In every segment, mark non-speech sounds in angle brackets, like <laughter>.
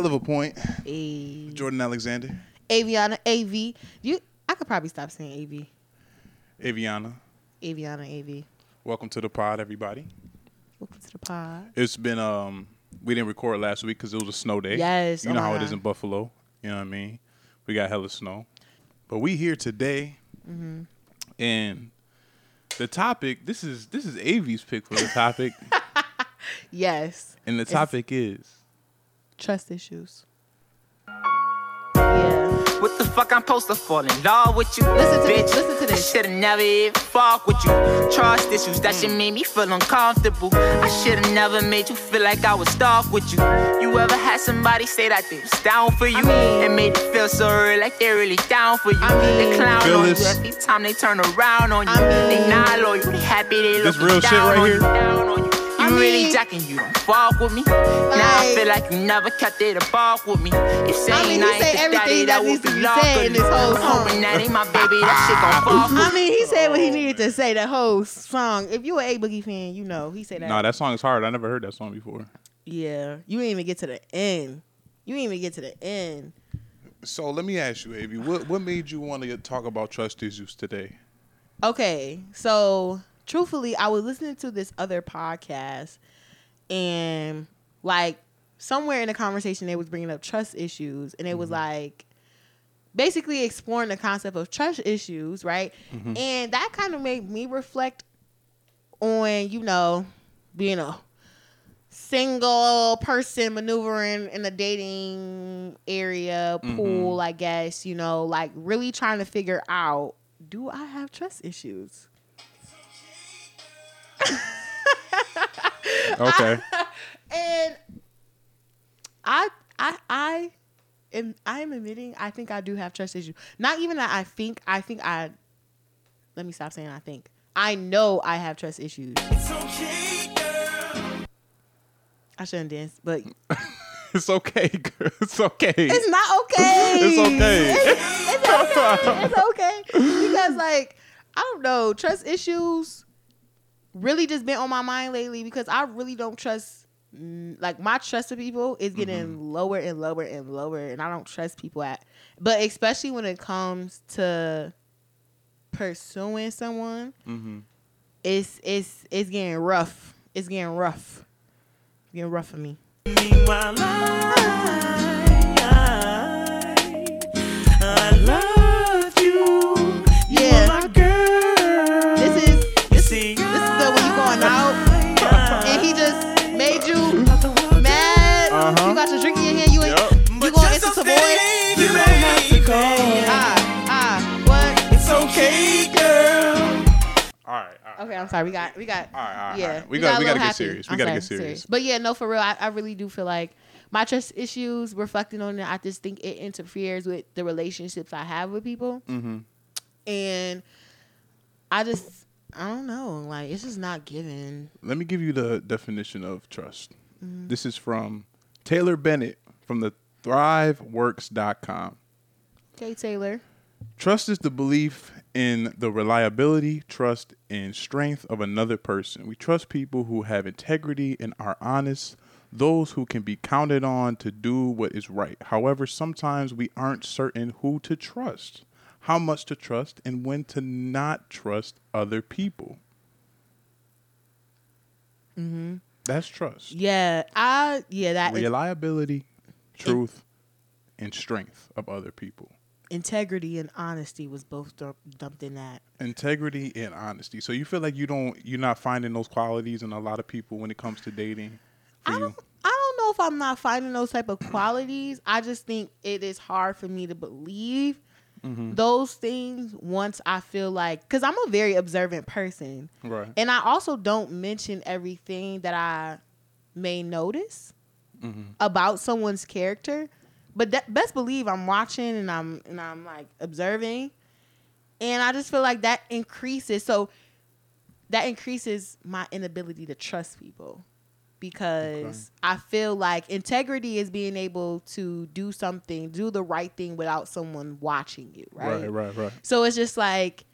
hell of a point. A- Jordan Alexander, Avyana AV. You I could probably stop saying AV. Avyana. Avyana AV. Welcome to the pod, everybody. Welcome to the pod. It's been um we didn't record last week because it was a snow day. Yes, you oh know how it God. is in Buffalo. You know what I mean? We got hella snow, but we here today, Mm-hmm. and the topic. This is this is Avi's pick for the topic, <laughs> Yes. and the It's- topic is Trust issues. Yeah. What the fuck I'm supposed to fall in love with you? Listen to bitch. this, listen to this. I should've never even fuck with you. Trust issues, that shit mm. made me feel uncomfortable. I should've never made you feel like I was stuck with you. You ever had somebody say that they was down for you? I mean- and made you feel so real, like they really down for you. I mean- they clown Feel on you every time they turn around on you. I mean- they not loyal, you they happy they This looking real shit down right on here? you. Down on you. You I really mean- jacking, you don't fuck with me. now I feel like you never kept it above with me. You saying I mean, he I say everything daddy that would needs to be love said in this whole I'm hoping that ain't my baby, that shit gon' <laughs> fuck with I mean, he said what he needed to say. That whole song. If you an A Boogie fan, you know he said that. nah. That song is hard. I never heard that song before. yeah, you didn't even get to the end. You didn't even get to the end. So let me ask you, Avi, what what made you want to talk about trust issues today? Okay, so truthfully, I was listening to this other podcast, and like somewhere in the conversation, they was bringing up trust issues, and it was mm-hmm. like basically exploring the concept of trust issues, right? Mm-hmm. And that kind of made me reflect on you know being a single person maneuvering in the dating area mm-hmm. pool i guess you know like really trying to figure out do i have trust issues <laughs> Okay. and i i i am i am admitting i think i do have trust issues not even that i think i think i let me stop saying i think i know i have trust issues It's Okay, i shouldn't dance but <laughs> it's okay, girl. It's okay. It's not okay. It's okay. It's, it's okay. <laughs> It's okay. Because like I don't know, trust issues really just been on my mind lately because I really don't trust mm, like my trust of people is getting Mm-hmm. lower and lower and lower and I don't trust people at but especially when it comes to pursuing someone hmm it's it's it's getting rough. It's getting rough. It's getting rough for me. Okay, I'm sorry. We got. We got. All right, all right, yeah. all right. We got- we a gotta little get serious. We gotta sorry, get serious. But yeah, no, for real. I, I really do feel like my trust issues. Reflecting on it, I just think it interferes with the relationships I have with people, Mm-hmm. and I just. I don't know. Like it's just not given. Let me give you the definition of trust. Mm-hmm. This is from Taylor Bennett from the ThriveWorks.com. Okay, Taylor. Trust is the belief in the reliability, trust, and strength of another person. We trust people who have integrity and are honest, those who can be counted on to do what is right. However, sometimes we aren't certain who to trust, how much to trust, and when to not trust other people. Mm-hmm. That's trust. Yeah, I yeah that Reliability, truth, and strength of other people. Integrity and honesty was both dump, dumped in that. integrity and honesty. So you feel like you don't you're not finding those qualities in a lot of people when it comes to dating I you. don't, I don't know if I'm not finding those type of qualities. I just think it is hard for me to believe Mm-hmm. those things once I feel like because I'm a very observant person, Right. and I also don't mention everything that I may notice Mm-hmm. about someone's character. But that, best believe I'm watching and I'm and I'm like observing, and I just feel like that increases. So that increases my inability to trust people because I feel like integrity is being able to do something, do the right thing without someone watching you, right? Right, right, right. So it's just like,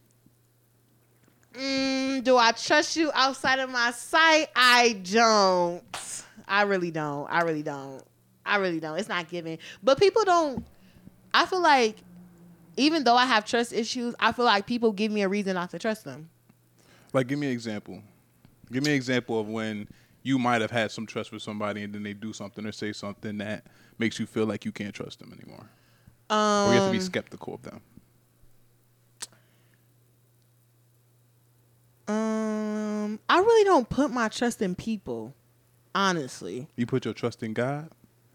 mm, do I trust you outside of my sight? I don't. I really don't. I really don't. I really don't. It's not given. But people don't. I feel like even though I have trust issues, I feel like people give me a reason not to trust them. Like, give me an example. Give me an example of when you might have had some trust for somebody and then they do something or say something that makes you feel like you can't trust them anymore. Um, or you have to be skeptical of them. um, I really don't put my trust in people, honestly. You put your trust in God.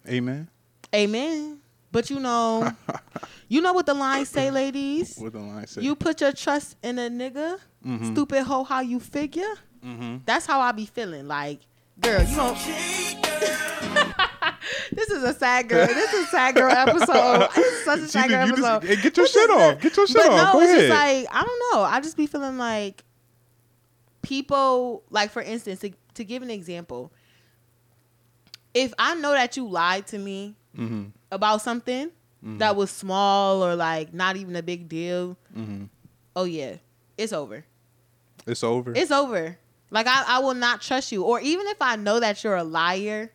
Amen. Amen. But you know, <laughs> you know what the lines say, ladies. What the line say? You put your trust in a nigga, Mhm. stupid hoe. How you figure? mm-hmm. That's how I be feeling. Like, girl, you don't. <laughs> this is a sad girl. This is a sad girl episode. Such a <laughs> sad girl episode. Hey, get your This shit off. Get your shit but off. no, Go it's ahead. just like I don't know. I just be feeling like people, like for instance, to, to give an example, if I know that you lied to me mm-hmm. about something that was small or like not even a big deal, Mm-hmm. oh yeah, it's over. It's over. It's over. Like I, I will not trust you. Or even if I know that you're a liar,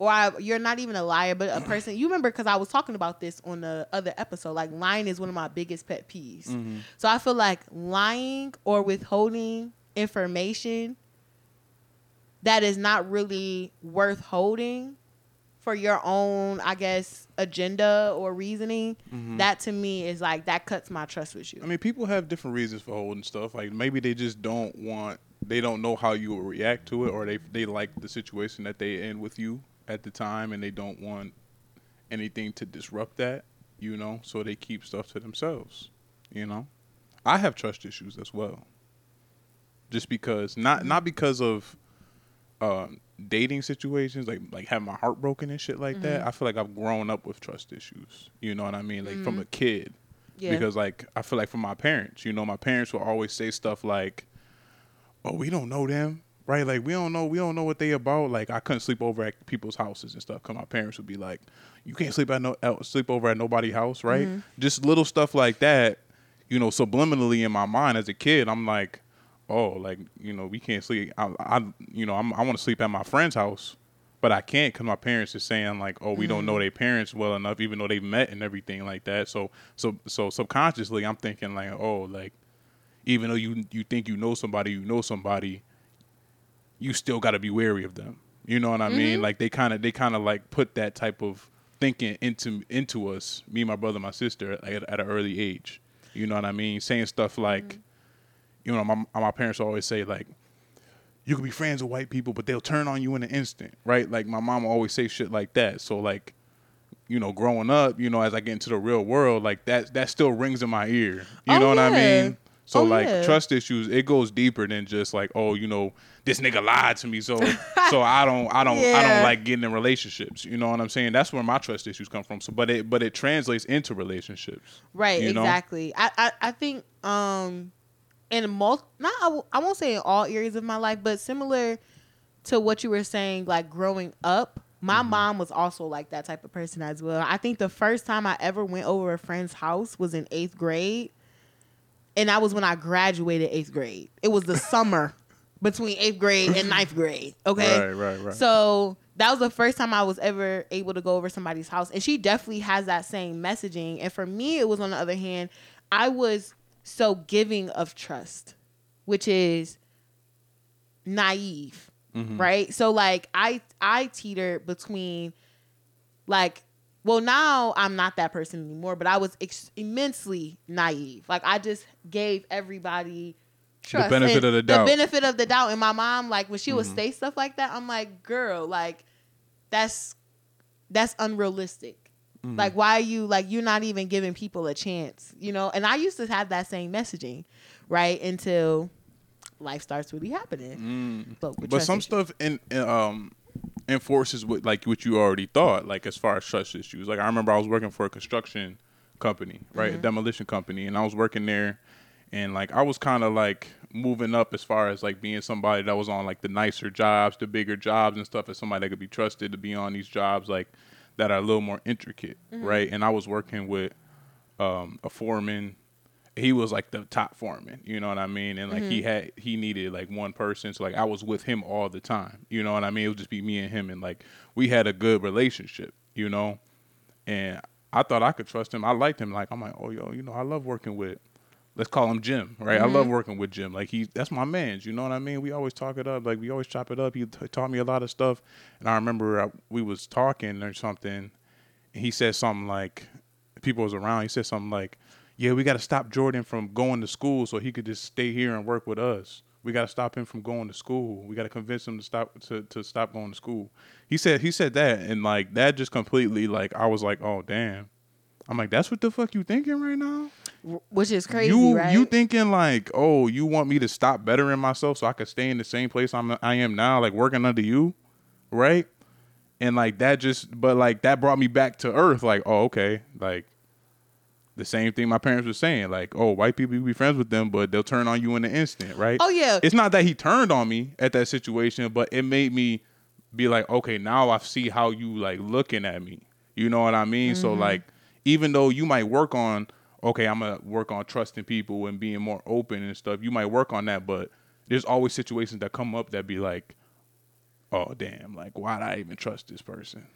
or I, you're not even a liar, but a person. You remember because I was talking about this on the other episode. Like lying is one of my biggest pet peeves. Mhm. So I feel like lying or withholding information that is not really worth holding for your own, I guess, agenda or reasoning. Mm-hmm. That to me is like that cuts my trust with you. I mean, people have different reasons for holding stuff. Like maybe they just don't want, they don't know how you will react to it, or they they like the situation that they in with you at the time, and they don't want anything to disrupt that. You know, so they keep stuff to themselves. You know, I have trust issues as well. Just because, not not because of um, dating situations, like like having my heart broken and shit like that. Mm-hmm. I feel like I've grown up with trust issues. You know what I mean? Like from mm-hmm. a kid yeah. because like I feel like from my parents, you know, my parents will always say stuff like, "Oh, we don't know them." Right, like we don't know, we don't know what they about. Like I couldn't sleep over at people's houses and stuff. Cause my parents would be like, "You can't sleep at no uh, sleep over at nobody's house." Right, mm-hmm. just little stuff like that. You know, subliminally in my mind as a kid, I'm like, "Oh, like you know, we can't sleep." I, I you know, I'm, I want to sleep at my friend's house, but I can't because my parents are saying like, "Oh, we don't know mm. their parents well enough, even though they've met and everything like that." So, so, so subconsciously, I'm thinking like, "Oh, like, even though you you think you know somebody, you know somebody, you still got to be wary of them." You know what I mean? Mm-hmm. Like they kind of they kind of like put that type of thinking into into us, me, my brother, my sister, like, at, at an early age. You know what I mean? Saying stuff like, mm. You know, my my parents always say like you can be friends with white people, but they'll turn on you in an instant, right? Like my mom always say shit like that. So like, you know, growing up, you know, as I get into the real world, like that that still rings in my ear. You Oh, know what I mean? So Oh, like yeah. trust issues, it goes deeper than just like, oh, you know, this nigga lied to me, so <laughs> so I don't I don't I don't like getting in relationships. You know what I'm saying? That's where my trust issues come from. So but it but it translates into relationships. Right, you know? exactly. I, I I think um in most not I, w- I won't say in all areas of my life, but similar to what you were saying, like growing up, my Mm-hmm. mom was also like that type of person as well. I think the first time I ever went over a friend's house was in eighth grade, and that was when I graduated eighth grade. It was the <laughs> summer between eighth grade and ninth grade. Okay, Right, right, right. so that was the first time I was ever able to go over somebody's house. And she definitely has that same messaging. And for me, it was on the other hand, I was so giving of trust, which is naive. Mm-hmm. Right? So like I I teetered between like well now I'm not that person anymore, but I was ex- immensely naive. Like I just gave everybody trust benefit and of the doubt. The benefit of the doubt. And my mom, like when she would mm-hmm. say stuff like that, I'm like, girl, like that's that's unrealistic. Like why are you like you're not even giving people a chance, you know? And I used to have that same messaging, right? Until life starts really happening. But, But some issues. stuff in um enforces what like what you already thought, like as far as trust issues. Like I remember I was working for a construction company, right, Mm-hmm. a demolition company, and I was working there, and like I was kind of like moving up as far as like being somebody that was on like the nicer jobs, the bigger jobs and stuff, as somebody that could be trusted to be on these jobs like that are a little more intricate, Mm-hmm. right? And I was working with um, a foreman he was like the top foreman, you know what I mean? And like he Mm-hmm. had he needed like one person, so like I was with him all the time, you know what I mean? It would just be me and him, and like we had a good relationship, you know. And I thought I could trust him. I liked him. Like I'm like, oh yo, you know, I love working with. Let's call him Jim, right? I love mm-hmm. working with Jim. Like he, that's my man. You know what I mean? We always talk it up. Like we always chop it up. He t- taught me a lot of stuff. And I remember I, we was talking or something. And he said something like, people was around. He said something like, "Yeah, we got to stop Jordan from going to school so he could just stay here and work with us. We got to stop him from going to school. We got to convince him to stop to, to stop going to school." He said he said that, and like that just completely like I was like, "Oh damn." I'm like, that's what the fuck you thinking right now? Which is crazy, you right? you thinking like, oh, you want me to stop bettering myself so I could stay in the same place I'm I am now, like working under you, right? And like that just, but like that brought me back to earth. Like, oh, okay, like the same thing my parents were saying. Like, oh, white people you be friends with them, but they'll turn on you in an instant, right? Oh, yeah. It's not that he turned on me at that situation, but it made me be like, okay, now I see how you like looking at me. You know what I mean? So Mm-hmm. like, even though you might work on, okay, I'm gonna work on trusting people and being more open and stuff. You might work on that, but there's always situations that come up that be like, oh damn, like why'd I even trust this person?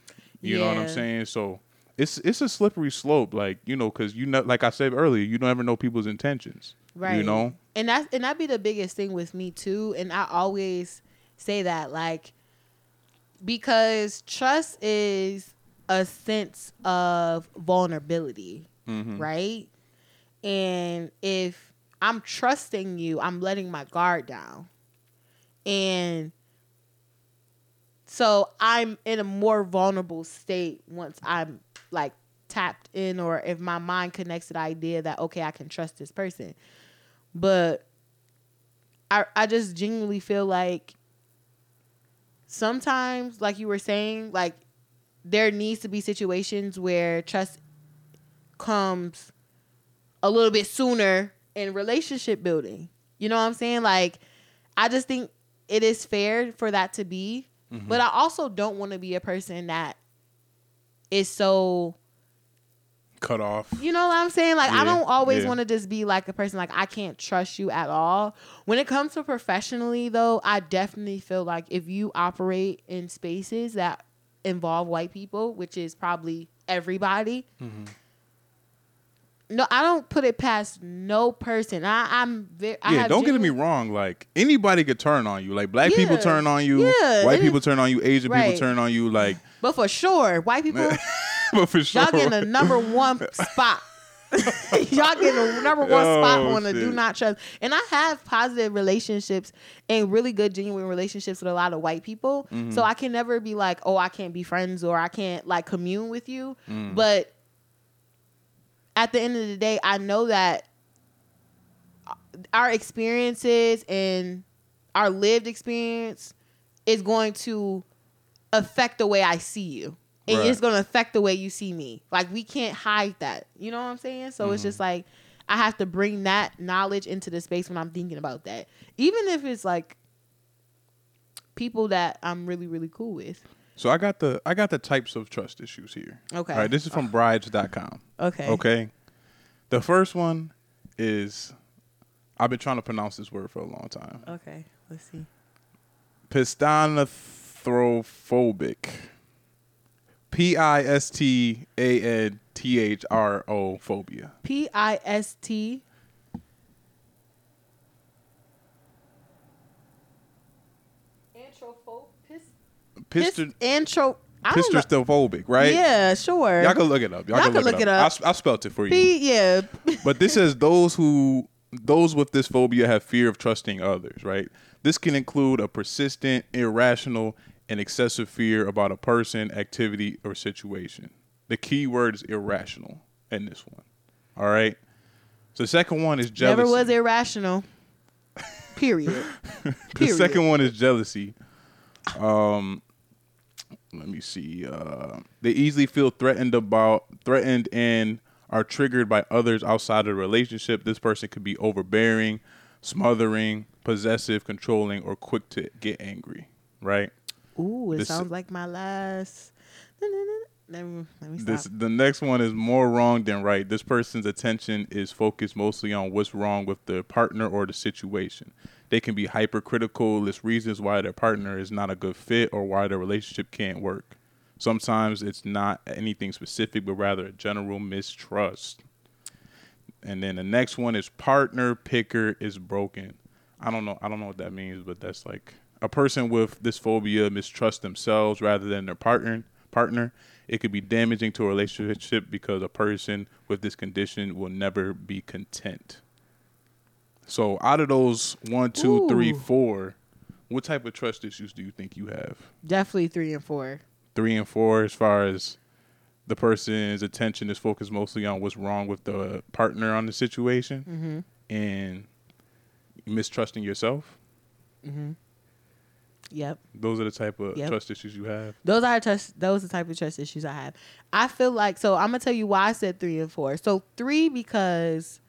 You know what I'm saying? So it's it's a slippery slope, like you know, because you know, like I said earlier, you don't ever know people's intentions. right You know. and that's and that'd be the biggest thing with me too and i always say that like because trust is a sense of vulnerability mm-hmm. right and if i'm trusting you i'm letting my guard down. And so i'm in a more vulnerable state once i'm like tapped in or if my mind connects to the idea that okay i can trust this person. But I I just genuinely feel like sometimes, like you were saying, like there needs to be situations where trust comes a little bit sooner in relationship building. You know what I'm saying? Like I just think it is fair for that to be, but I also don't want to be a person that is so Cut off. you know what I'm saying? Like Yeah, I don't always yeah. want to just be like a person like I can't trust you at all. When it comes to professionally though, I definitely feel like if you operate in spaces that involve white people, which is probably everybody. Mm-hmm. No, I don't put it past no person. I, I'm very. I yeah, have don't get me wrong. Like anybody could turn on you. Like black people turn on you. Yeah, white people is- turn on you. Asian Right. people turn on you. Like, But for sure, white people, <laughs> but for sure. y'all getting the number one <laughs> spot. <laughs> y'all getting the number one spot Oh, on the do not trust. And I have positive relationships and really good genuine relationships with a lot of white people. Mm-hmm. So I can never be like, oh, I can't be friends or I can't like commune with you. Mm. But at the end of the day, I know that our experiences and our lived experience is going to affect the way I see you. And Right. it's going to affect the way you see me. Like we can't hide that. You know what I'm saying? So Mm-hmm. it's just like I have to bring that knowledge into the space when I'm thinking about that. Even if it's like people that I'm really really cool with. So I got the I got the types of trust issues here. Okay. All right. This is from ah. brides.com. Okay. Okay. The first one is I've been trying to pronounce this word for a long time. Okay. Let's see. Pistanthrophobic. P I S T A N T H R O phobia. P I S T Piston Intro. I. Pistostophobic, right? Yeah, sure. Y'all can look it up. Y'all, Y'all can look, it up. I, I spelt it for you. P, yeah. <laughs> but this says those who those with this phobia have fear of trusting others, right? This can include a persistent, irrational, and excessive fear about a person, activity, or situation. The key word is irrational in this one. All right. So the second one is jealousy. Never was irrational. Period. <laughs> The Period. second one is jealousy. Um, let me see. Uh, they easily feel threatened about threatened and are triggered by others outside of the relationship. This person could be overbearing, smothering, possessive, controlling, or quick to get angry. Right. Ooh, it This- sounds like my last. Let me, let me stop. This the next one is more wrong than right. This person's attention is focused mostly on what's wrong with the partner or the situation. They can be hypercritical, list reasons why their partner is not a good fit or why their relationship can't work. Sometimes it's not anything specific, but rather a general mistrust. And then the next one is partner picker is broken. I don't know. I don't know what that means, but that's like a person with this phobia mistrust themselves rather than their partner. Partner. It could be damaging to a relationship because a person with this condition will never be content. So, out of those one, two, three, Ooh. four, what type of trust issues do you think you have? Definitely three and four. Three and four, as far as the person's attention is focused mostly on what's wrong with the partner on the situation Mm-hmm. and mistrusting yourself. Mhm. Yep. Those are the type of Yep. trust issues you have. Those are trust. Those are the type of trust issues I have. I feel like so. I'm gonna tell you why I said three and four. So three because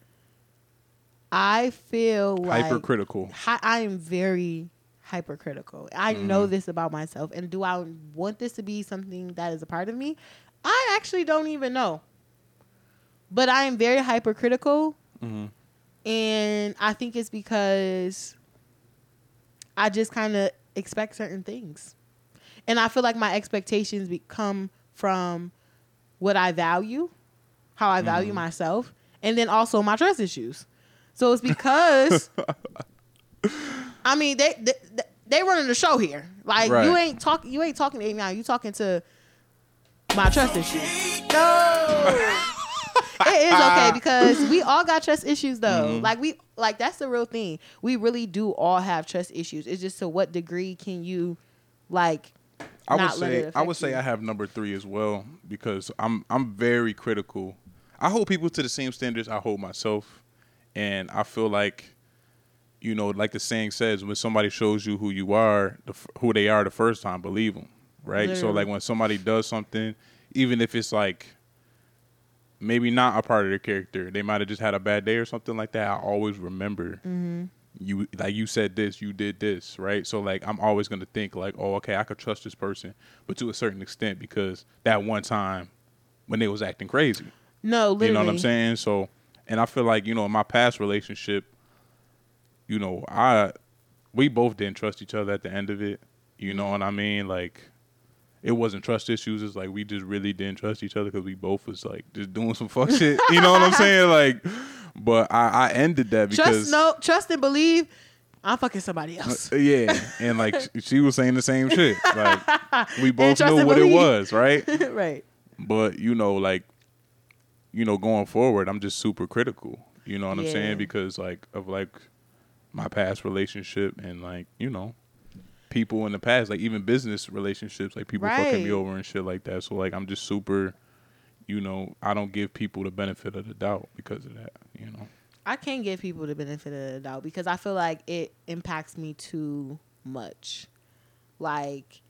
I feel like Hypercritical. hi, I am very hypercritical. I Mm-hmm. know this about myself, and do I want this to be something that is a part of me? I actually don't even know. But I am very hypercritical, Mhm. and I think it's because I just kind of expect certain things, and I feel like my expectations become from what I value, how I value Mm-hmm. myself, and then also my trust issues. So it's because <laughs> I mean they they, they running the show here. Like you ain't talking you ain't talking to Amy. You talking to my trust issues. No. <laughs> it is okay <laughs> because we all got trust issues though. Mm-hmm. Like we like that's the real thing. We really do all have trust issues. It's just to what degree can you like I would not let it say I affect would say. I have number three as well because I'm I'm very critical. I hold people to the same standards I hold myself, and I feel like, you know, like the saying says, when somebody shows you who you are, the, who they are the first time, believe them, right? So like when somebody does something, even if it's like maybe not a part of their character, they might have just had a bad day or something like that. I always remember Mm-hmm. you like you said this, you did this, right? So like I'm always gonna think like, oh, okay, I could trust this person, but to a certain extent because that one time when they was acting crazy, no literally. you know what I'm saying? So, and I feel like you know in my past relationship, you know, I we both didn't trust each other at the end of it. You know what I mean? Like it wasn't trust issues. It's like we just really didn't trust each other because we both was like just doing some fuck shit. You know what I'm saying? Like, but I, I ended that because Trust no trust and believe I'm fucking somebody else. Uh, yeah, and like she was saying the same shit. Like we <laughs> both knew what believe. it was, right? <laughs> right. But you know, like you know, going forward, I'm just super critical. You know what I'm saying? Because like of like my past relationship and like you know people in the past, like even business relationships, like people fucking me over and shit like that. So like I'm just super. You know, I don't give people the benefit of the doubt because of that. You know. I can't give people the benefit of the doubt because I feel like it impacts me too much. Like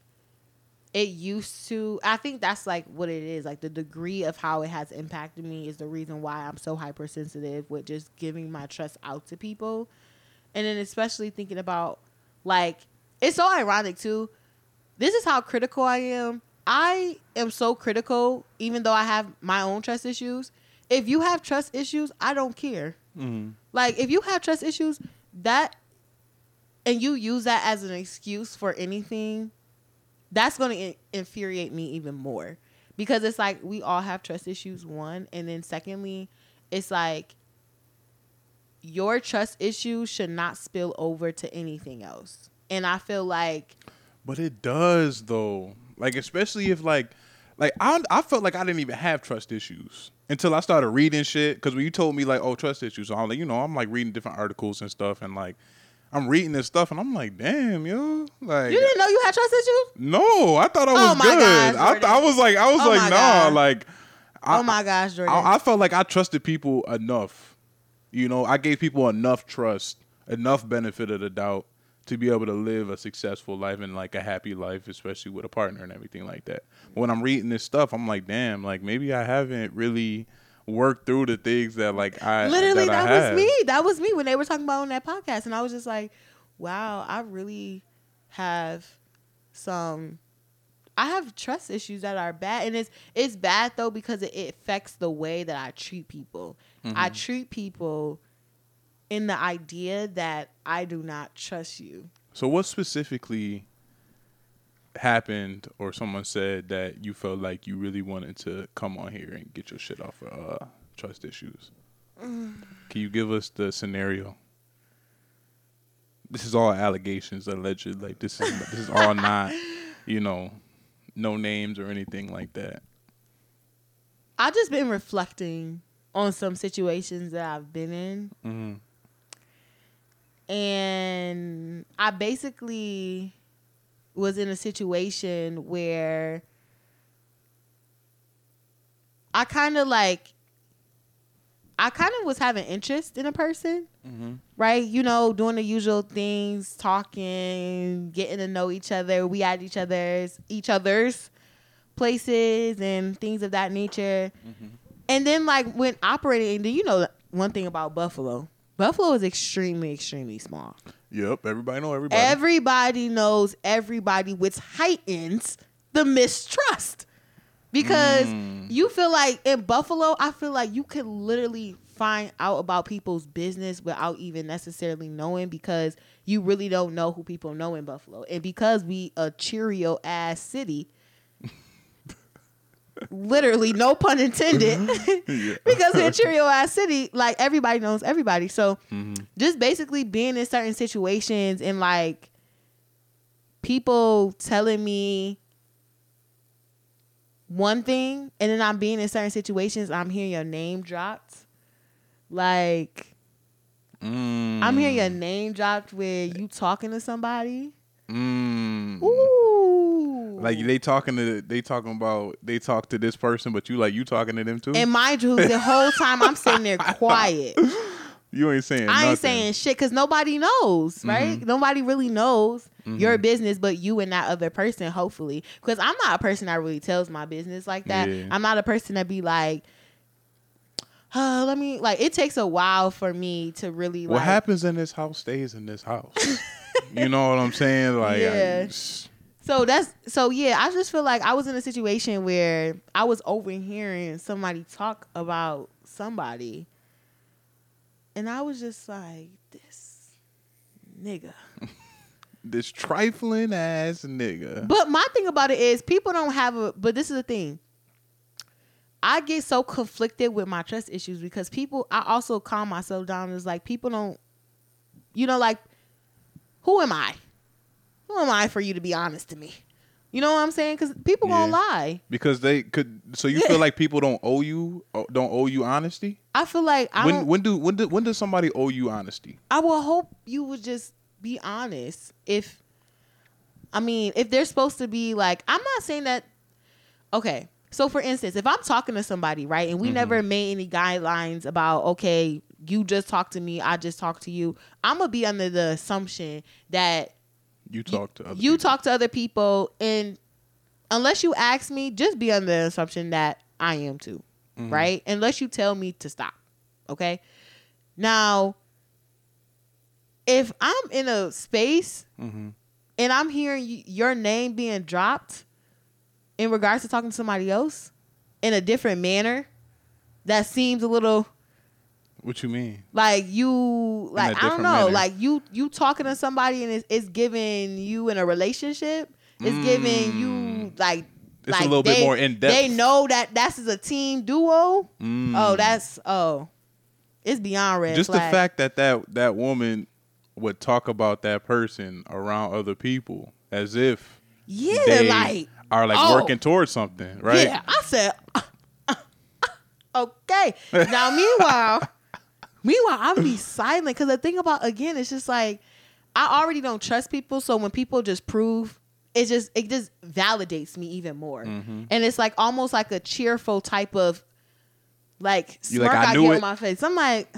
it used to I think that's like what it is. Like the degree of how it has impacted me is the reason why I'm so hypersensitive with just giving my trust out to people. And then especially thinking about like it's so ironic too. This is how critical I am. I am so critical even though I have my own trust issues. If you have trust issues, I don't care. Mm-hmm. Like if you have trust issues, that and you use that as an excuse for anything, that's going to infuriate me even more because it's like we all have trust issues one and then secondly, it's like your trust issues should not spill over to anything else. And I feel like But it does though. Like especially if like like I I felt like I didn't even have trust issues until I started reading shit. Because when you told me like oh trust issues, so I'm like you know I'm like reading different articles and stuff, and like I'm reading this stuff, and I'm like damn yo like you didn't know you had trust issues? no I thought I was Oh my good. gosh, I, Jordan. I was like I was Oh like nah God. like I, oh my gosh, Jordan. I, I felt like I trusted people enough. You know, I gave people enough trust, enough benefit of the doubt to be able to live a successful life and like a happy life, especially with a partner and everything like that. When I'm reading this stuff, I'm like, damn, like maybe I haven't really worked through the things that like I Literally, that, that, I was me. That was me when they were talking about on that podcast, and I was just like, "Wow, I really have some. I have trust issues that are bad, and it's it's bad though because it, it affects the way that I treat people. I Mm-hmm. treat people in the idea that I do not trust you. So what specifically happened or someone said that you felt like you really wanted to come on here and get your shit off of uh, trust issues? Can you give us the scenario? This is all allegations, alleged. Like this is this is all not, you know, no names or anything like that. I've just been reflecting on some situations that I've been in. Mhm. And I basically was in a situation where I kind of like I kind of was having interest in a person, mm-hmm. right? You know, doing the usual things, talking, getting to know each other. We at each other's each other's places and things of that nature. Mm-hmm. And then like when operating, do you know one thing about Buffalo? Buffalo is extremely, extremely small. Yep, everybody know everybody. Everybody knows everybody, which heightens the mistrust. Because Mm. you feel like in Buffalo, I feel like you could literally find out about people's business without even necessarily knowing because you really don't know who people know in Buffalo. And because we a Cheerio ass city, literally no pun intended, <laughs> because we're a Cheerio ass city, like everybody knows everybody. So just basically being in certain situations and like people telling me one thing and then I'm being in certain situations, I'm hearing your name dropped. Like Mm, I'm hearing your name dropped where you talking to somebody. mm. Ooh. Like they talking to they talking about they talk to this person, but you like you talking to them too. and mind you, the whole time I'm sitting there <laughs> quiet. you ain't saying. I ain't nothing. saying shit because nobody knows, right? Mm-hmm. Nobody really knows your business, but you and that other person, hopefully. Because I'm not a person that really tells my business like that. Yeah. I'm not a person that be like, uh, <sighs> let me like. It takes a while for me to really What like. happens in this house stays in this house. you know what I'm saying? Like, I- <laughs> Yeah. So that's so yeah. I just feel like I was in a situation where I was overhearing somebody talk about somebody, and I was just like, this nigga. <laughs> this trifling ass nigga. But my thing about it is people don't have a but this is the thing. I get so conflicted with my trust issues because people I also calm myself down as like people don't you know like who am I? Who am I for you to be honest to me? You know what I'm saying? Cuz people Yeah. gonna lie. because they could. So you Yeah. feel like people don't owe you uh, don't owe you honesty. I feel like I when when do when do when does somebody owe you honesty? I will hope you would just be honest. If I mean, if they're supposed to be like, I'm not saying that. Okay, so for instance, if I'm talking to somebody, right, and we mm-hmm. never made any guidelines about, okay, you just talk to me, I just talk to you, I'm gonna be under the assumption that You talk to other you people. talk to other people, and unless you ask me, just be under the assumption that I am too, right? Unless you tell me to stop, okay? Now, if I'm in a space Mhm. and I'm hearing your name being dropped in regards to talking to somebody else in a different manner, that seems a little What you mean? like you like I don't know manner. like you you talking to somebody and it's, it's giving you in a relationship it's giving you like Mm. It's like a little bit more in-depth. they know that that's a team duo Mm. oh that's oh it's beyond red just flag. the fact that that that woman would talk about that person around other people as if yeah they like are like oh, working towards something, right? yeah I said <laughs> okay now meanwhile meanwhile I'm be silent because the thing about again it's just like I already don't trust people so when people just prove it just it just validates me even more Mm-hmm. and it's like almost like a cheerful type of like You smirk like, I I, get it. on my face I'm like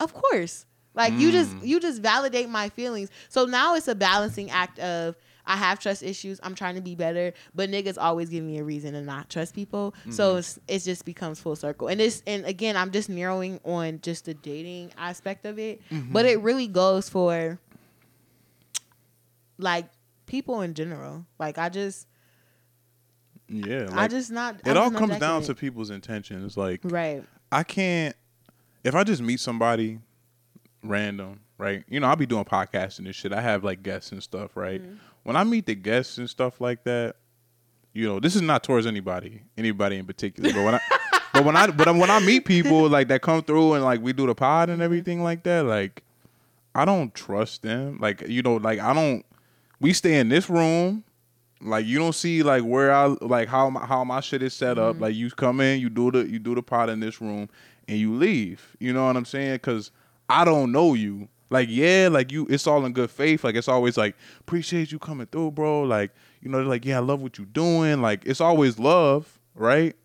of course like you just Mm. you just validate my feelings so now it's a balancing act of I have trust issues. I'm trying to be better, but niggas always give me a reason to not trust people. Mm-hmm. So it's, it just becomes full circle. And this, and again, I'm just narrowing on just the dating aspect of it, Mm-hmm. but it really goes for like people in general. Like I just, Yeah, I just not. it I'm all not comes down it. to people's intentions. Like right. I can't if I just meet somebody random, right? You know, I'll be doing podcasting and shit. I have like guests and stuff, right? When I meet the guests and stuff like that, you know, this is not towards anybody, anybody in particular, but when I <laughs> but when I but when I meet people like that come through and like we do the pod and everything like that, like I don't trust them. Like you know, like I don't. We stay in this room. Like you don't see like where I like how my, how my shit is set up. Mm-hmm. Like you come in, you do the you do the pod in this room, and you leave. You know what I'm saying? Because I don't know you. Like yeah, like you. It's all in good faith. Like it's always like appreciate you coming through, bro. Like you know, they're like yeah, I love what you're doing. Like it's always love, right?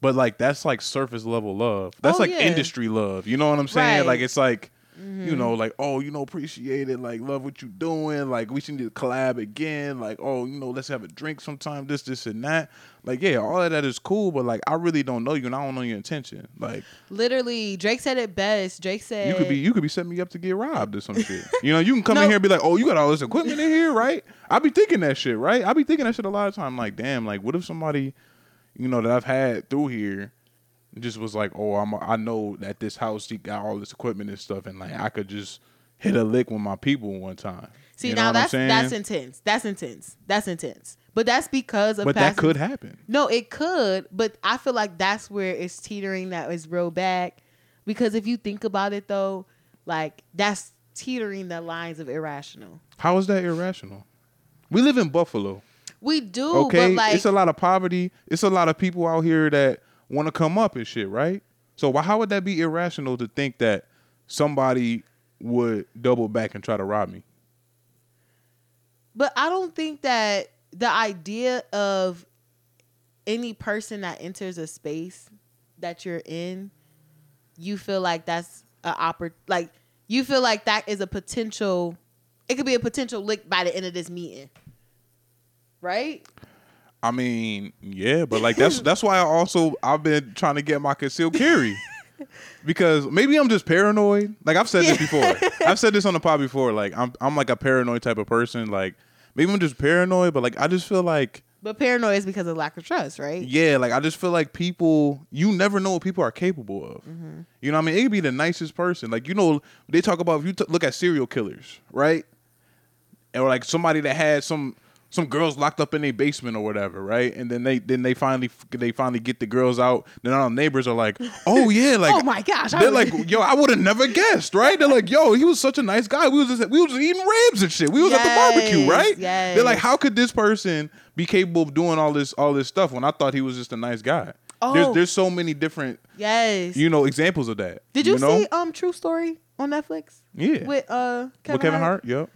But like that's like surface level love. That's Oh, like yeah. industry love. You know what I'm saying? Right. Like it's like you know, like oh, you know, appreciate it. Like love what you're doing. Like we should need to collab again. Like oh, you know, let's have a drink sometime. This, this, and that. Like yeah, all of that is cool. But like I really don't know you, and I don't know your intention. Like Literally, Drake said it best. Drake said you could be you could be setting me up to get robbed or some shit. You know, you can come in <laughs> here and be like, oh, you got all this equipment in here, right? I be thinking that shit, right? I be thinking that shit a lot of time. Like damn, like what if somebody, you know, that I've had through here. Just was like, oh, I'm. I know that this house he got all this equipment and stuff, and like I could just hit a lick with my people one time. See You know now that's that's intense. That's intense. That's intense. But that's because of But that could happen. No, it could, but I feel like that's where it's teetering that is real bad. Because if you think about it though, like that's teetering the lines of irrational. How is that irrational? We live in Buffalo. We do, Okay, but like it's a lot of poverty. It's a lot of people out here that want to come up and shit, right? So why, how would that be irrational to think that somebody would double back and try to rob me? But I don't think that the idea of any person that enters a space that you're in, you feel like that's a oppor- like you feel like that is a potential it could be a potential lick by the end of this meeting. Right? I mean, yeah, but like that's that's why I also I've been trying to get my concealed carry. Because maybe I'm just paranoid. Like I've said this before. I've said this on the pod before. Like I'm I'm like a paranoid type of person. Like maybe I'm just paranoid, but like I just feel like But paranoia is because of lack of trust, right? Yeah, like I just feel like people, you never know what people are capable of. Mm-hmm. You know, what I mean, it could be the nicest person. Like you know, they talk about if you t- look at serial killers, right? Or like somebody that had some some girls locked up in their basement or whatever, right? And then they then they finally they finally get the girls out. Then our neighbors are like, oh yeah, <laughs> like oh my gosh. They're like, <laughs> yo, I would have never guessed, right? They're like, yo, he was such a nice guy. We was just, we was eating ribs and shit. We was at the barbecue, right? yes. They're like, how could this person be capable of doing all this all this stuff when I thought he was just a nice guy? There's Oh. there's there's so many different yes. you know examples of that. Did you, know? see um True Story on Netflix? Yeah. With uh Kevin, With Kevin Hart? Hart? Yep.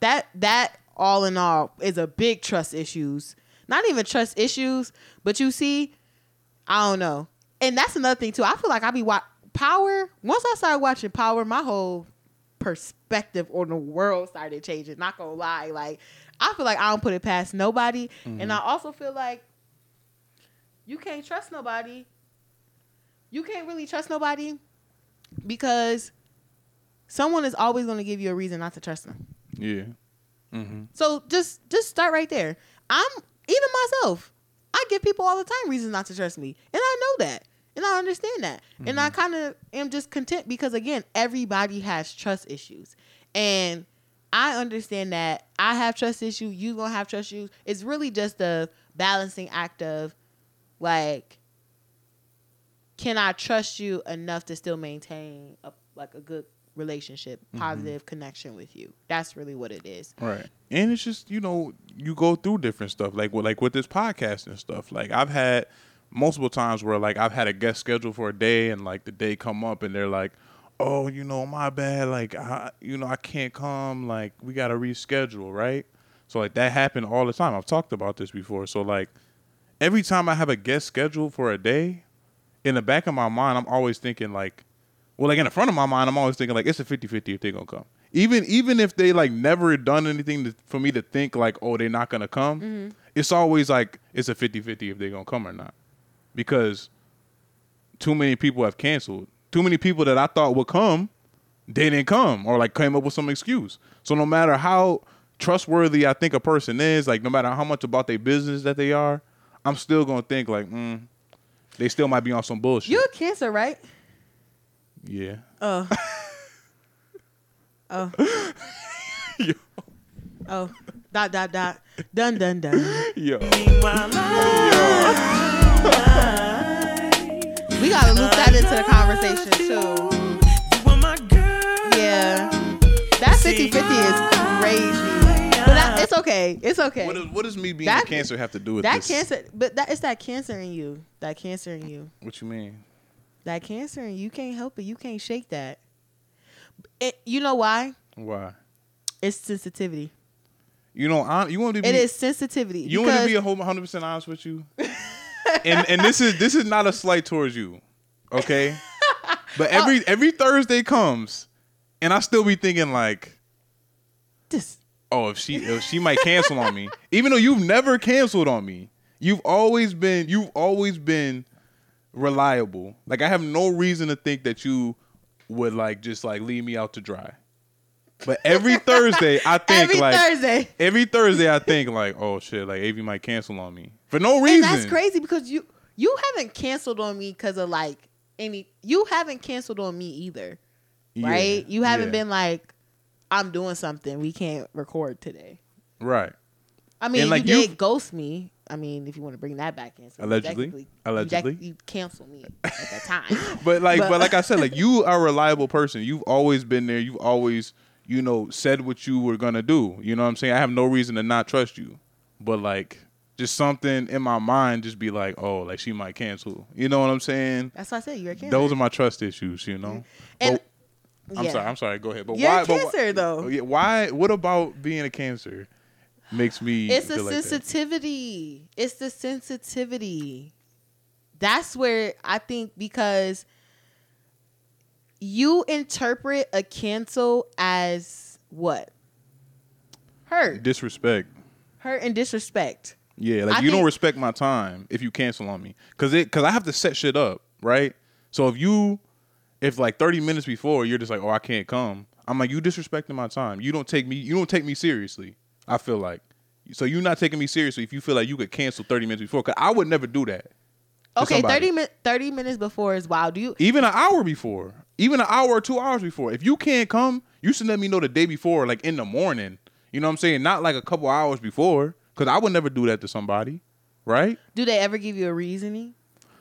That that all in all is a big trust issues. Not even trust issues, but you see, I don't know. And that's another thing too. I feel like I be wa- Power. Once I started watching Power, my whole perspective on the world started changing. Not gonna lie, like I feel like I don't put it past nobody, and mm-hmm. I also feel like you can't trust nobody. You can't really trust nobody because someone is always going to give you a reason not to trust them. Yeah. Mm-hmm. So just just start right there. I'm even myself. I give people all the time reasons not to trust me, and I know that, and I understand that, and I kind of am just content because again, everybody has trust issues, and I understand that I have trust issues. You gonna have trust issues. It's really just a balancing act of like, can I trust you enough to still maintain a like a good relationship, mm-hmm. positive connection with you? That's really what it is. Right. And it's just, you know, you go through different stuff. Like with like with this podcast and stuff. Like I've had multiple times where like I've had a guest scheduled for a day and like the day come up and they're like, Oh, you know, my bad, like I you know, I can't come, like we gotta reschedule, right? So like that happened all the time. I've talked about this before. So like every time I have a guest scheduled for a day, in the back of my mind, I'm always thinking like, well, like in the front of my mind, I'm always thinking like it's a 50-50 if they're gonna come. Even even if they like never done anything to, for me to think like, oh, they're not gonna come, it's always like it's a 50-50 if they're gonna come or not. Because too many people have canceled. Too many people that I thought would come, they didn't come or like came up with some excuse. So no matter how trustworthy I think a person is, like no matter how much about their business that they are, I'm still gonna think like, mm, they still might be on some bullshit. You're a cancer, right? Yeah. Oh. <laughs> oh. Yo. Oh, dot dot dot. Dun dun dun. Yo. While We gotta loop that into the conversation too. you are my girl. Yeah. That 50 50 is crazy. But that, it's okay. It's okay. What does, what does me being That- cancer have to do with that this? cancer, but that it's that cancer in you. That cancer in you. What you mean? That cancer and you. Can't help it. You can't shake that. It, you know why? Why? It's sensitivity. You know, hon- you want to be It is sensitivity. You want to be a whole 100 percent honest with you, and and this is this is not a slight towards you, okay? But every <laughs> uh, every Thursday comes, and I still be thinking like, This- oh, if she if she might cancel on me, even though you've never canceled on me, you've always been you've always been reliable. Like I have no reason to think that you would like just like leave me out to dry. But every <laughs> Thursday, I think every like Thursday. every Thursday I think like, oh shit, like Avi might cancel on me for no reason. And that's crazy because you you haven't canceled on me because of like any. You haven't canceled on me either, Yeah, right? You haven't yeah. been like, I'm doing something. We can't record today. right. I mean, And, like, you you- did ghost me. I mean, if you want to bring that back in, so Allegedly. Allegedly. you, canceled me at that time. <laughs> But like, but, But- like I said, like you are a reliable person. You've always been there. You've always, you know, said what you were gonna do. You know what I'm saying? I have no reason to not trust you. But like, just something in my mind just be like, oh, like she might cancel. You know what I'm saying? That's why I said you're a cancer. Those are my trust issues. You know. And- But- I'm sorry. I'm sorry. Go ahead. But You're why? a but why- cancer, though. Yeah, why? What about being a cancer makes me? It's the feel like that? sensitivity. It's the sensitivity. That's where I think because you interpret a cancel as what? Hurt. Disrespect. Hurt and disrespect. Yeah, like I you don't respect my time if you cancel on me, cause it, cause I have to set shit up, right? So if you, if like thirty minutes before you're just like, oh, I can't come, I'm like, you disrespecting my time. You don't take me, you don't take me seriously. I feel like, so you're not taking me seriously if you feel like you could cancel thirty minutes before, cause I would never do that. Okay, 30, min- 30 minutes before is wild. Do you even an hour before, even an hour or two hours before. If you can't come, you should let me know the day before, like in the morning. You know what I'm saying? Not like a couple hours before, because I would never do that to somebody, right? do they ever give you a reasoning?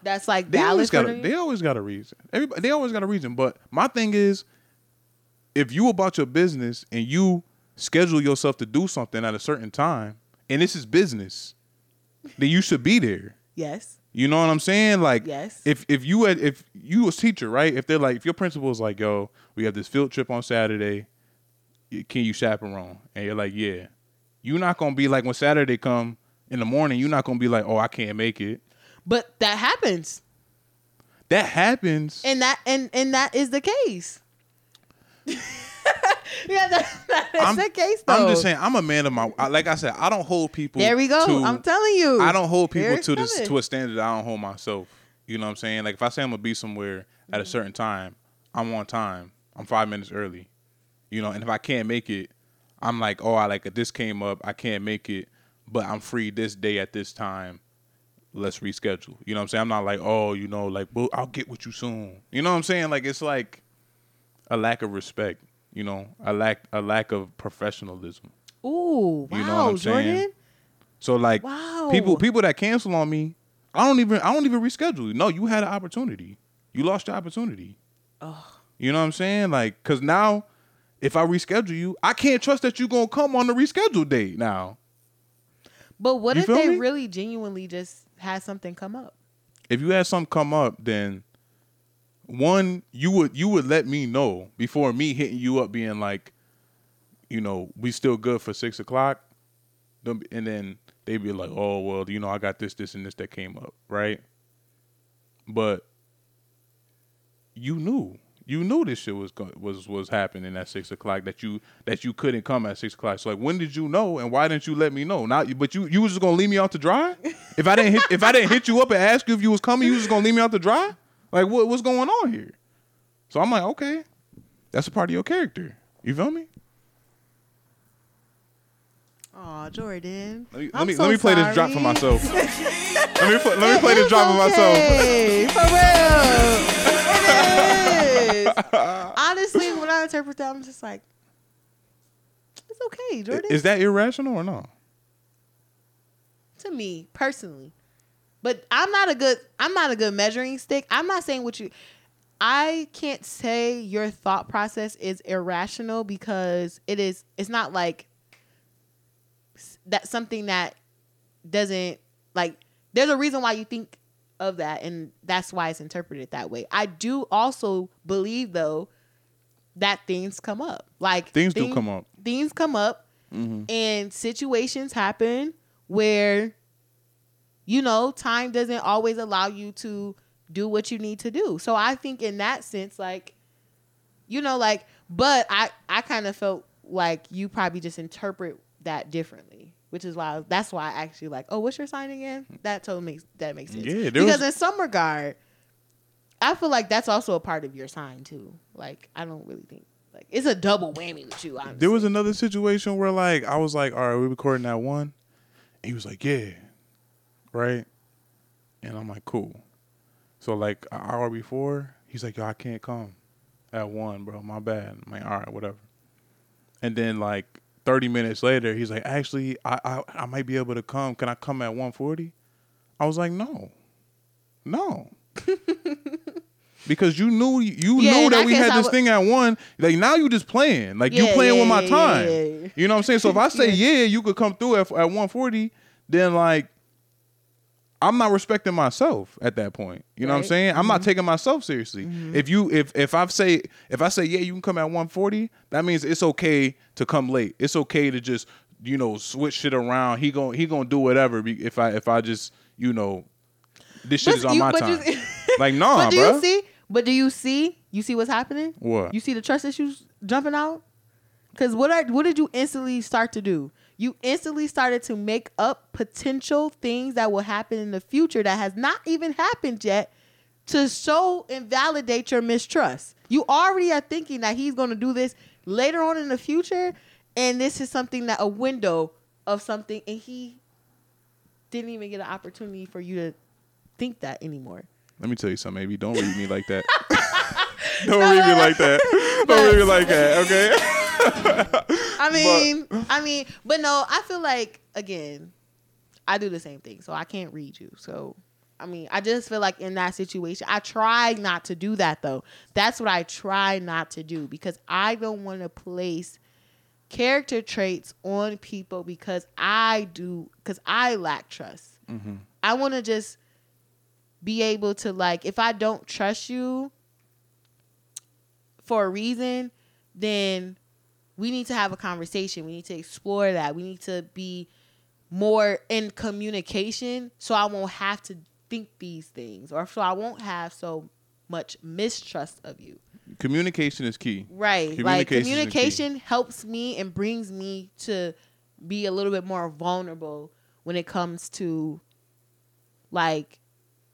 That's like They always got a, they always got a reason. Everybody they always got a reason. But my thing is, if you about your business and you schedule yourself to do something at a certain time, and this is business, then you should be there. Yes. You know what I'm saying? Like, Yes. if if you had if you was teacher, right? If they're like, if your principal is like, yo, we have this field trip on Saturday, can you chaperone? And you're like, yeah. You're not gonna be like when Saturday come in the morning. You're not gonna be like, oh, I can't make it. But that happens. That happens. and that and and that is the case. <laughs> <laughs> yeah, that, that is I'm, the case. Though. I'm just saying, I'm a man of my. Like I said, I don't hold people. There we go. to- I'm telling you. I don't hold people to this coming. to a standard that I don't hold myself. You know what I'm saying? Like if I say I'm gonna be somewhere at a Mm-hmm. certain time, I'm on time. I'm five minutes early. You know, and if I can't make it, I'm like, oh, I like this came up. I can't make it, but I'm free this day at this time. Let's reschedule. You know what I'm saying? I'm not like, oh, you know, like, well, I'll get with you soon. You know what I'm saying? Like it's like a lack of respect. You know, a lack a lack of professionalism. Ooh, wow, You know what I'm saying? Jordan. So like Wow. people people that cancel on me, I don't even I don't even reschedule. No, you had an opportunity. You lost your opportunity. You know what I'm saying? Like cuz now if I reschedule you, I can't trust that you're going to come on the rescheduled date now. But what You if they me? really genuinely just had something come up? If you had something come up, then one you would you would let me know before me hitting you up being like, you know, we still good for six o'clock. And then they'd be like, oh well, you know, I got this, this, and this that came up, right? But you knew, you knew this shit was was was happening at six o'clock. That you that you couldn't come at six o'clock. So like, when did you know, and why didn't you let me know? Now, but you you was just gonna leave me out to dry. If I didn't hit, if I didn't hit you up and ask you if you was coming, you was just gonna leave me out to dry. Like what what's going on here? So I'm like, okay, that's a part of your character. You feel me? Oh, Jordan. Let me I'm let me, so let me play this drop for myself. <laughs> let me pl- let me play this It's drop for myself. For real. <laughs> It is. Honestly, when I interpret that, I'm just like, it's okay, Jordan. Is that irrational or no? to me personally. But I'm not a good I'm not a good measuring stick. I'm not saying what you I can't say your thought process is irrational because it is it's not like that's something that doesn't like there's a reason why you think of that and that's why it's interpreted that way. I do also believe though that things come up. Like Things do come up. Things come up mm-hmm. and situations happen where you know time doesn't always allow you to do what you need to do so i think in that sense like you know like but i i kind of felt like you probably just interpret that differently which is why that's why i actually like oh what's your sign again that totally makes that makes sense Yeah, there because was- in some regard i feel like that's also a part of your sign too like i don't really think like it's a double whammy with you honestly. There was another situation where like I was like, all right, we recording that one. And he was like, yeah. Right? And I'm like, cool. So like an hour before, he's like, yo, I can't come at one, bro. My bad. I'm like, all right, whatever. And then like 30 minutes later, he's like, actually, I I, I might be able to come. Can I come at 140? I was like, no. No. <laughs> because you knew you Yeah, knew that we had this would- thing at one. Like now you just playing. Like you Yeah, playing yeah, with my time. You know what I'm saying? So if I <laughs> say yeah, you could come through at, at 140, then like I'm not respecting myself at that point. You know what I'm saying? I'm not mm-hmm. taking myself seriously. Mm-hmm. If you if if I say if I say yeah, you can come at 140, that means it's okay to come late. It's okay to just you know switch shit around. He gon' he gonna do whatever if I if I just you know this shit But is on you- my time. <laughs> you- like nah, but do bro. you see? But do you see? You see what's happening? What? You see the trust issues jumping out? Because what are, what did you instantly start to do? You instantly started to make up potential things that will happen in the future that has not even happened yet to show and validate your mistrust. You already are thinking that he's going to do this later on in the future, and this is something that a window of something, and he didn't even get an opportunity for you to think that anymore. Let me tell you something, baby. Don't <laughs> read me like that. <laughs> Don't read me like that. Don't read me like that, okay? <laughs> <laughs> I mean, I mean, but no, I feel like again, I do the same thing, so I can't read you. So, I mean, I just feel like in that situation, I try not to do that though. That's what I try not to do because I don't want to place character traits on people because I do because I lack trust. Mm-hmm. I want to just be able to like if I don't trust you for a reason, then we need to have a conversation. We need to explore that. We need to be more in communication so I won't have to think these things or so I won't have so much mistrust of you. Communication is key. Right. like Communication is key. communication helps me and brings me to be a little bit more vulnerable when it comes to like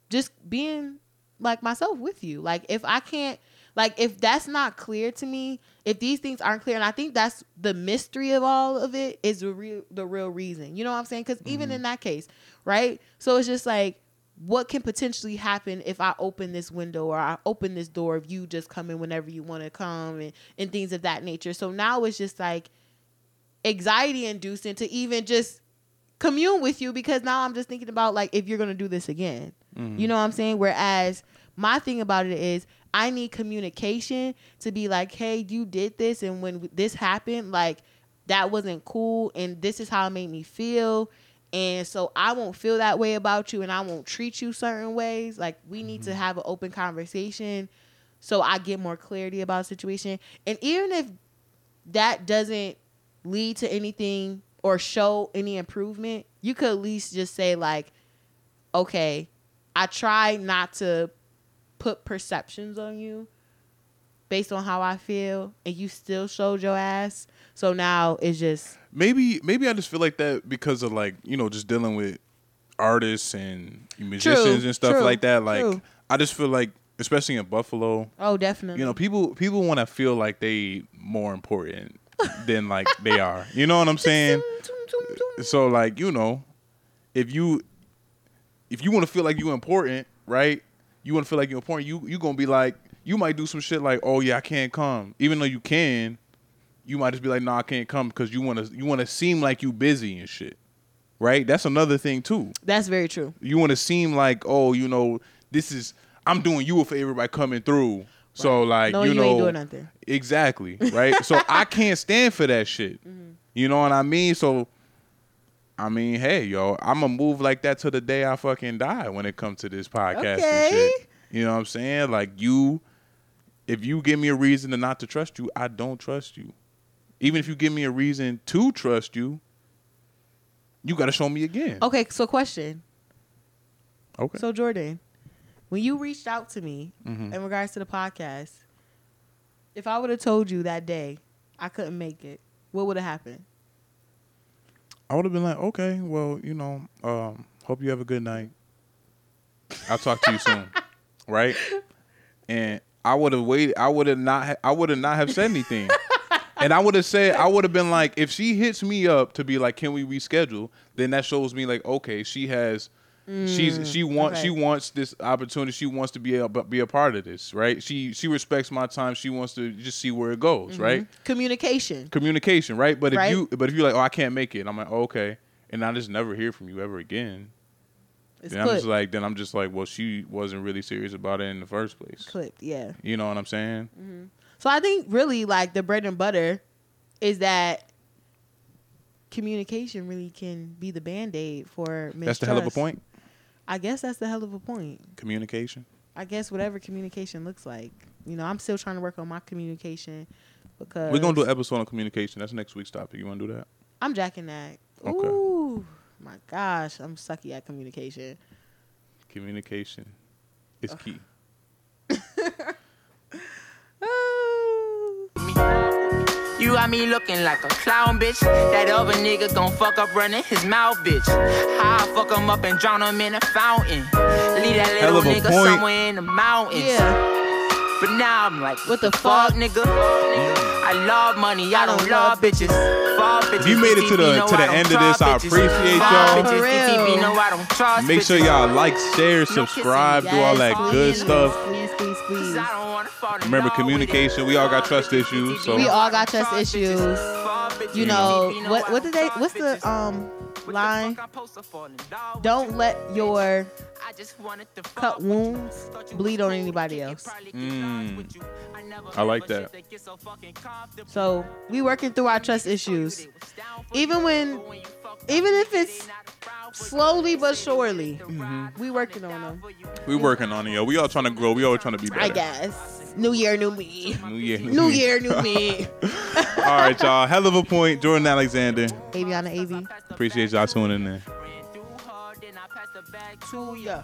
just being like myself with you. Like if I can't like if that's not clear to me, if these things aren't clear, and I think that's the mystery of all of it is the real the real reason. You know what I'm saying? Because even Mm-hmm. in that case, right? So it's just like what can potentially happen if I open this window or I open this door of you just coming whenever you want to come and, and things of that nature. So now it's just like anxiety inducing to even just commune with you because now I'm just thinking about like if you're gonna do this again. You know what I'm saying? Whereas my thing about it is I need communication to be like, hey, you did this and when this happened, like that wasn't cool and this is how it made me feel. And so I won't feel that way about you and I won't treat you certain ways. Like we need to mm-hmm. have an open conversation so I get more clarity about the situation. And even if that doesn't lead to anything or show any improvement, you could at least just say like, okay, I try not to put perceptions on you based on how I feel, and you still showed your ass. So now it's just Maybe maybe I just feel like that because of like, you know, just dealing with artists and musicians and stuff true, like that. Like true. I just feel like especially in Buffalo, oh, definitely. you know, people people want to feel like they more important than like they <laughs> are. You know what I'm saying? So like, you know, if you if you want to feel like you're important, right? You want to feel like you're important. You you gonna be like, you might do some shit like, oh yeah, I can't come, even though you can. you might just be like, "No, I can't come" because you want to you want to seem like you busy and shit. Right? That's another thing too. That's very true. You want to seem like, "Oh, you know, this is I'm doing you a favor by coming through." So like, No, you you, know, ain't doing nothing. Exactly. Right. <laughs> so I can't stand for that shit. Mm-hmm. You know what I mean? So I mean, hey, yo, I'm gonna move like that till the day I fucking die when it comes to this podcast Okay. and shit. You know what I'm saying? Like you, if you give me a reason to not to trust you, I don't trust you. Even if you give me a reason to trust you, you got to show me again. Okay, so question. Okay. So Jordan, when you reached out to me Mhm. in regards to the podcast, if I would have told you that day I couldn't make it, what would have happened? I would have been like, okay, well, you know, um, hope you have a good night. I'll talk to you soon, right? And I would have waited. I would have not. Ha- I would have not have said anything. and I would have said, I would have been like, if she hits me up to be like, can we reschedule? Then that shows me like, okay, she has. She's mm, she wants she wants this opportunity. She wants to be a be a part of this, right? She she respects my time. She wants to just see where it goes, right? Mm-hmm. Communication. communication, right? But if Right. you but if you're like, oh, I can't make it, I'm like, oh, okay, and I just never hear from you ever again. It's then I'm just clipped. like, then I'm just like, well, she wasn't really serious about it in the first place. clipped, yeah. You know what I'm saying? Mm-hmm. So I think really like the bread and butter is that communication really can be the band aid for That's the hell of a point. I guess that's the hell of a point. Communication. I guess whatever communication looks like. You know, I'm still trying to work on my communication because We're gonna do an episode on communication. That's next week's topic. You wanna do that? I'm jacking that. Okay. Ooh, my gosh, I'm sucky at communication. Communication is key. <laughs> You got me looking like a clown, bitch. That other nigga gon' fuck up running his mouth, bitch. How I fuck him up and drown him in a fountain. Leave that little nigga point. somewhere in the mountains. Yeah, But now I'm like, What the fuck, fuck? nigga? I love money, I don't love bitches. Fuck bitches. If you made it to the- to the end of this, I appreciate y'all. bitches, For DTB real. know I don't trust Make sure y'all like, share, subscribe, do all that good stuff. Please, please, Cause please. I don't wanna fall in Remember, communication, we all got trust issues, so- We all got trust trust issues. bitches. Fuck bitches, You know what? I What did they? What's the um What line? fuck I'm supposed to fall in love with Don't let your I just wanted to fuck cut wounds bleed on anybody else. Mm. lost with you. I like that. so fucking comfortable. So we working through our trust issues, even when, even if it's slowly but surely, we working on them. We working on it, yo. We all trying to grow. We all trying to be better. I guess. New year, new me. New year. New year, new me. <laughs> all right, y'all. Hell of a point. Jordan Alexander. Avyana, AV. Appreciate y'all tuning in. Ran hard, then I passed the bag to To ya. ya.